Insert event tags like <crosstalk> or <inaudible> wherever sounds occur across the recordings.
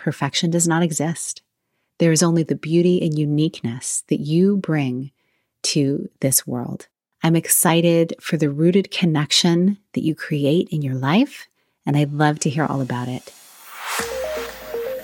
perfection does not exist. There is only the beauty and uniqueness that you bring to this world. I'm excited for the rooted connection that you create in your life, and I'd love to hear all about it.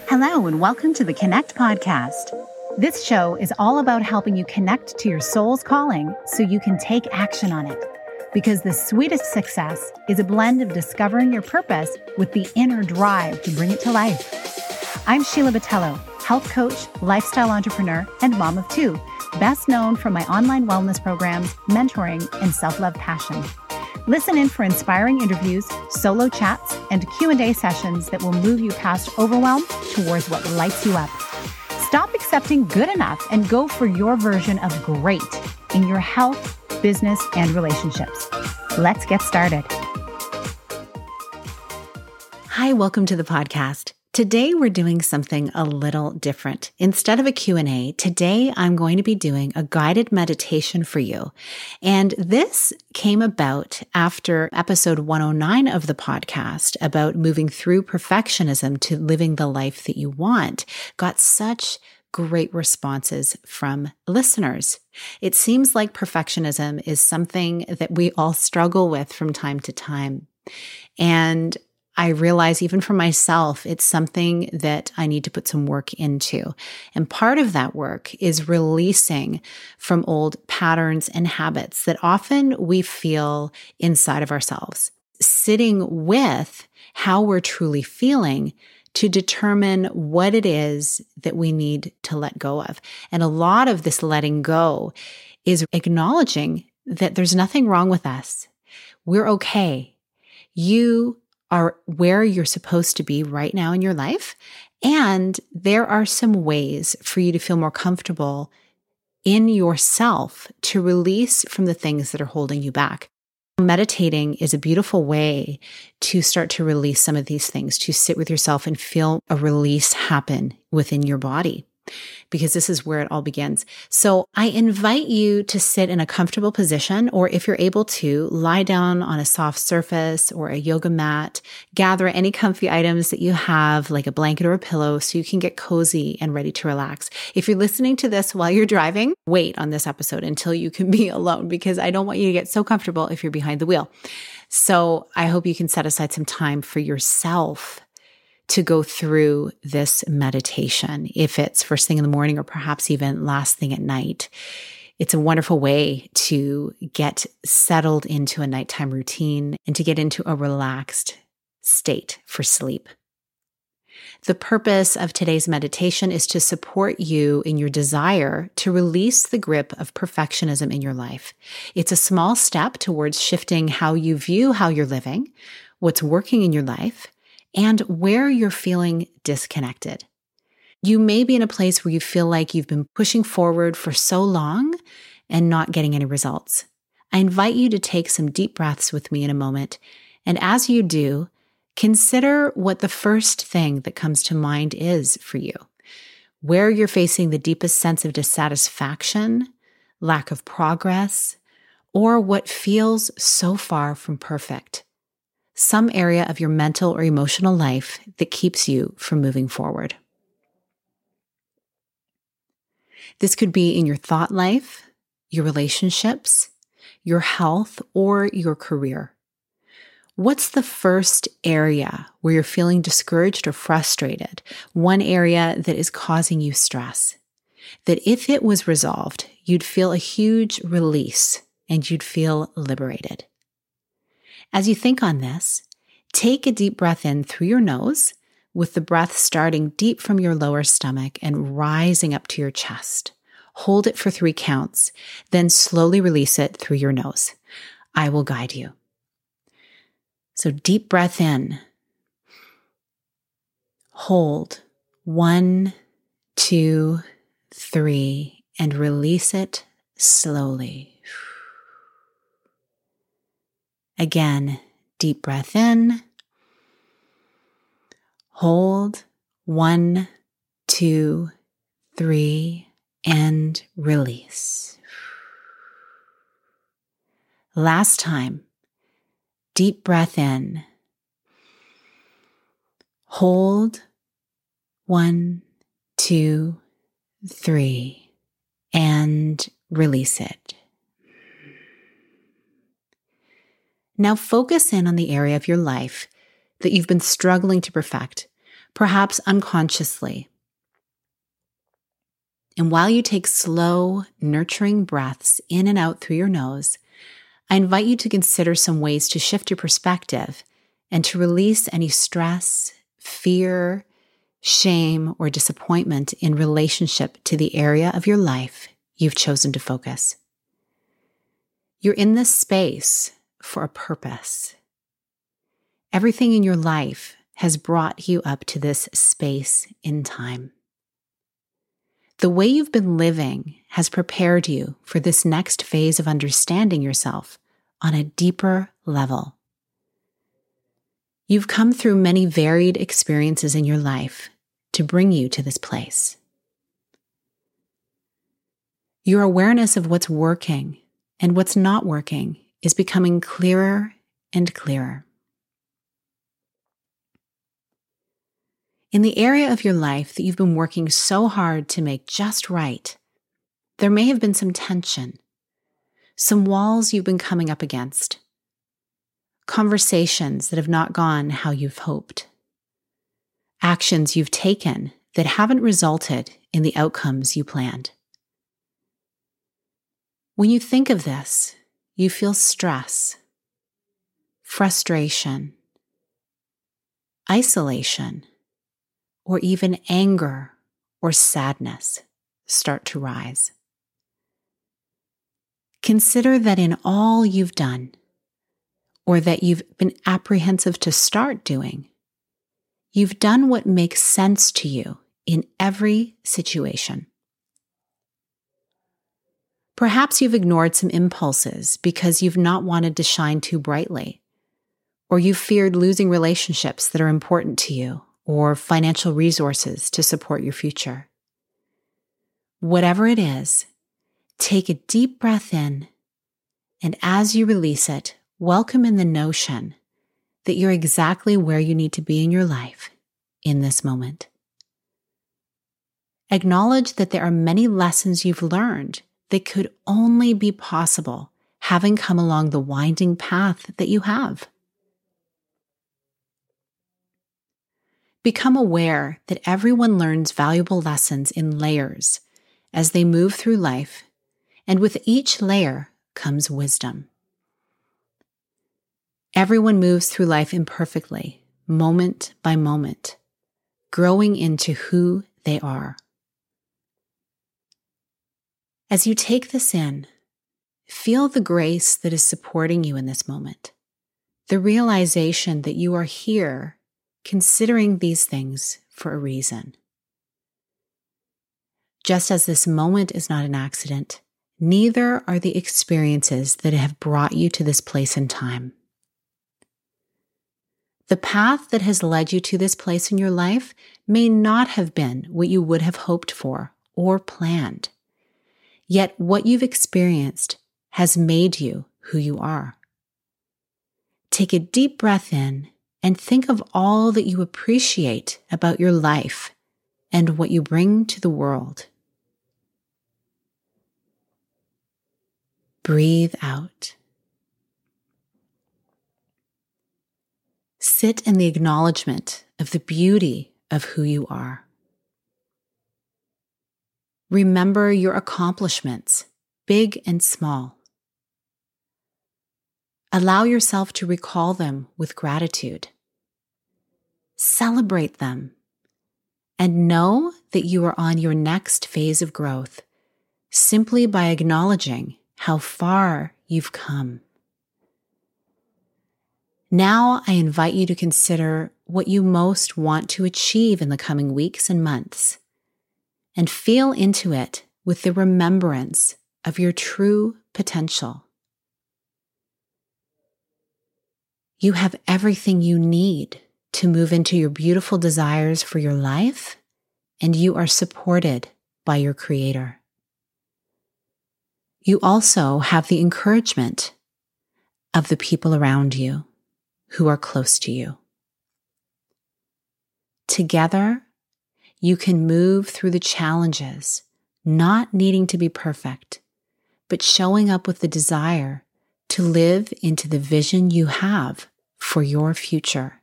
Hello, and welcome to the Connect Podcast. This show is all about helping you connect to your soul's calling so you can take action on it. Because the sweetest success is a blend of discovering your purpose with the inner drive to bring it to life. I'm Sheila Botelho, health coach, lifestyle entrepreneur, and mom of two best known for my online wellness programs, mentoring, and self-love passion. Listen in for inspiring interviews, solo chats, and Q&A sessions that will move you past overwhelm towards what lights you up. Stop accepting good enough and go for your version of great in your health, business, and relationships. Let's get started. Hi, welcome to the podcast. Today we're doing something a little different. Instead of a Q&A, today I'm going to be doing a guided meditation for you. And this came about after episode 109 of the podcast about moving through perfectionism to living the life that you want. Got such great responses from listeners. It seems like perfectionism is something that we all struggle with from time to time. And I realize even for myself, it's something that I need to put some work into. And part of that work is releasing from old patterns and habits that often we feel inside of ourselves. Sitting with how we're truly feeling to determine what it is that we need to let go of. And a lot of this letting go is acknowledging that there's nothing wrong with us. We're okay. You are where you're supposed to be right now in your life. And there are some ways for you to feel more comfortable in yourself to release from the things that are holding you back. Meditating is a beautiful way to start to release some of these things, to sit with yourself and feel a release happen within your body because this is where it all begins. So I invite you to sit in a comfortable position, or if you're able to, lie down on a soft surface or a yoga mat, gather any comfy items that you have, like a blanket or a pillow, so you can get cozy and ready to relax. If you're listening to this while you're driving, wait on this episode until you can <laughs> be alone because I don't want you to get so comfortable if you're behind the wheel. So I hope you can set aside some time for yourself to go through this meditation, if it's first thing in the morning or perhaps even last thing at night. It's a wonderful way to get settled into a nighttime routine and to get into a relaxed state for sleep. The purpose of today's meditation is to support you in your desire to release the grip of perfectionism in your life. It's a small step towards shifting how you view how you're living, what's working in your life, and where you're feeling disconnected. You may be in a place where you feel like you've been pushing forward for so long and not getting any results. I invite you to take some deep breaths with me in a moment. And as you do, consider what the first thing that comes to mind is for you. Where you're facing the deepest sense of dissatisfaction, lack of progress, or what feels so far from perfect some area of your mental or emotional life that keeps you from moving forward. This could be in your thought life, your relationships, your health, or your career. What's the first area where you're feeling discouraged or frustrated? One area that is causing you stress. That if it was resolved, you'd feel a huge release and you'd feel liberated. As you think on this, take a deep breath in through your nose, with the breath starting deep from your lower stomach and rising up to your chest. Hold it for three counts, then slowly release it through your nose. I will guide you. So, deep breath in. Hold one, two, three, and release it slowly. Again, deep breath in. Hold one, two, three, and release. Last time, deep breath in. Hold One, two, three, and release it. Now focus in on the area of your life that you've been struggling to perfect, perhaps unconsciously. And while you take slow, nurturing breaths in and out through your nose, I invite you to consider some ways to shift your perspective and to release any stress, fear, shame, or disappointment in relationship to the area of your life you've chosen to focus. You're in this space for a purpose. Everything in your life has brought you up to this space in time. The way you've been living has prepared you for this next phase of understanding yourself on a deeper level. You've come through many varied experiences in your life to bring you to this place. Your awareness of what's working and what's not working is becoming clearer and clearer. In the area of your life that you've been working so hard to make just right, there may have been some tension, some walls you've been coming up against, conversations that have not gone how you've hoped, actions you've taken that haven't resulted in the outcomes you planned. When you think of this, you feel stress, frustration, isolation or even anger or sadness start to rise. Consider that in all you've done, or that you've been apprehensive to start doing, you've done what makes sense to you in every situation. Perhaps you've ignored some impulses because you've not wanted to shine too brightly, or you've feared losing relationships that are important to you, or financial resources to support your future. Whatever it is, take a deep breath in, and as you release it, welcome in the notion that you're exactly where you need to be in your life in this moment. Acknowledge that there are many lessons you've learned that could only be possible having come along the winding path that you have. Become aware that everyone learns valuable lessons in layers as they move through life, and with each layer comes wisdom. Everyone moves through life imperfectly, moment by moment, growing into who they are. As you take this in, feel the grace that is supporting you in this moment, the realization that you are here considering these things for a reason. Just as this moment is not an accident, neither are the experiences that have brought you to this place in time. The path that has led you to this place in your life may not have been what you would have hoped for or planned. Yet what you've experienced has made you who you are. Take a deep breath in and think of all that you appreciate about your life and what you bring to the world. Breathe out. Sit in the acknowledgement of the beauty of who you are. Remember your accomplishments, big and small. Allow yourself to recall them with gratitude celebrate them, and know that you are on your next phase of growth simply by acknowledging how far you've come. Now I invite you to consider what you most want to achieve in the coming weeks and months and feel into it with the remembrance of your true potential. You have everything you need to move into your beautiful desires for your life, and you are supported by your Creator. You also have the encouragement of the people around you who are close to you. Together, you can move through the challenges, not needing to be perfect, but showing up with the desire to live into the vision you have for your future.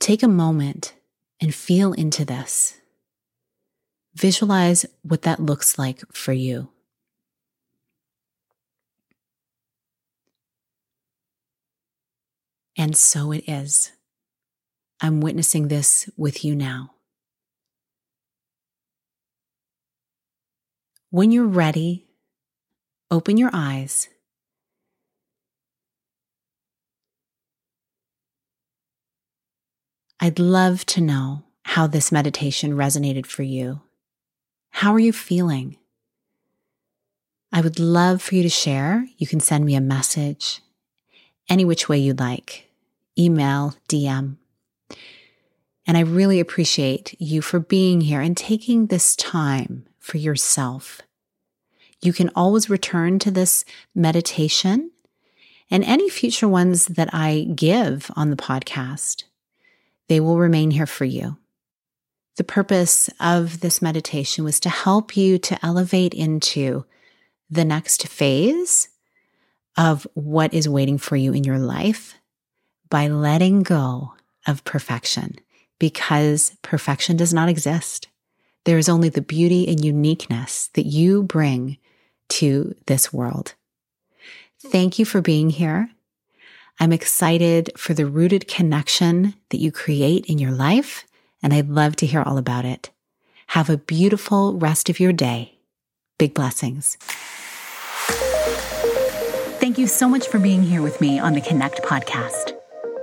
Take a moment and feel into this. Visualize what that looks like for you. And so it is. I'm witnessing this with you now. When you're ready, open your eyes. I'd love to know how this meditation resonated for you. How are you feeling? I would love for you to share. You can send me a message any which way you'd like email, DM. And I really appreciate you for being here and taking this time for yourself. You can always return to this meditation and any future ones that I give on the podcast. They will remain here for you. The purpose of this meditation was to help you to elevate into the next phase of what is waiting for you in your life by letting go of perfection because perfection does not exist. There is only the beauty and uniqueness that you bring to this world. Thank you for being here. I'm excited for the rooted connection that you create in your life and I'd love to hear all about it. Have a beautiful rest of your day. Big blessings. Thank you so much for being here with me on the Connect podcast.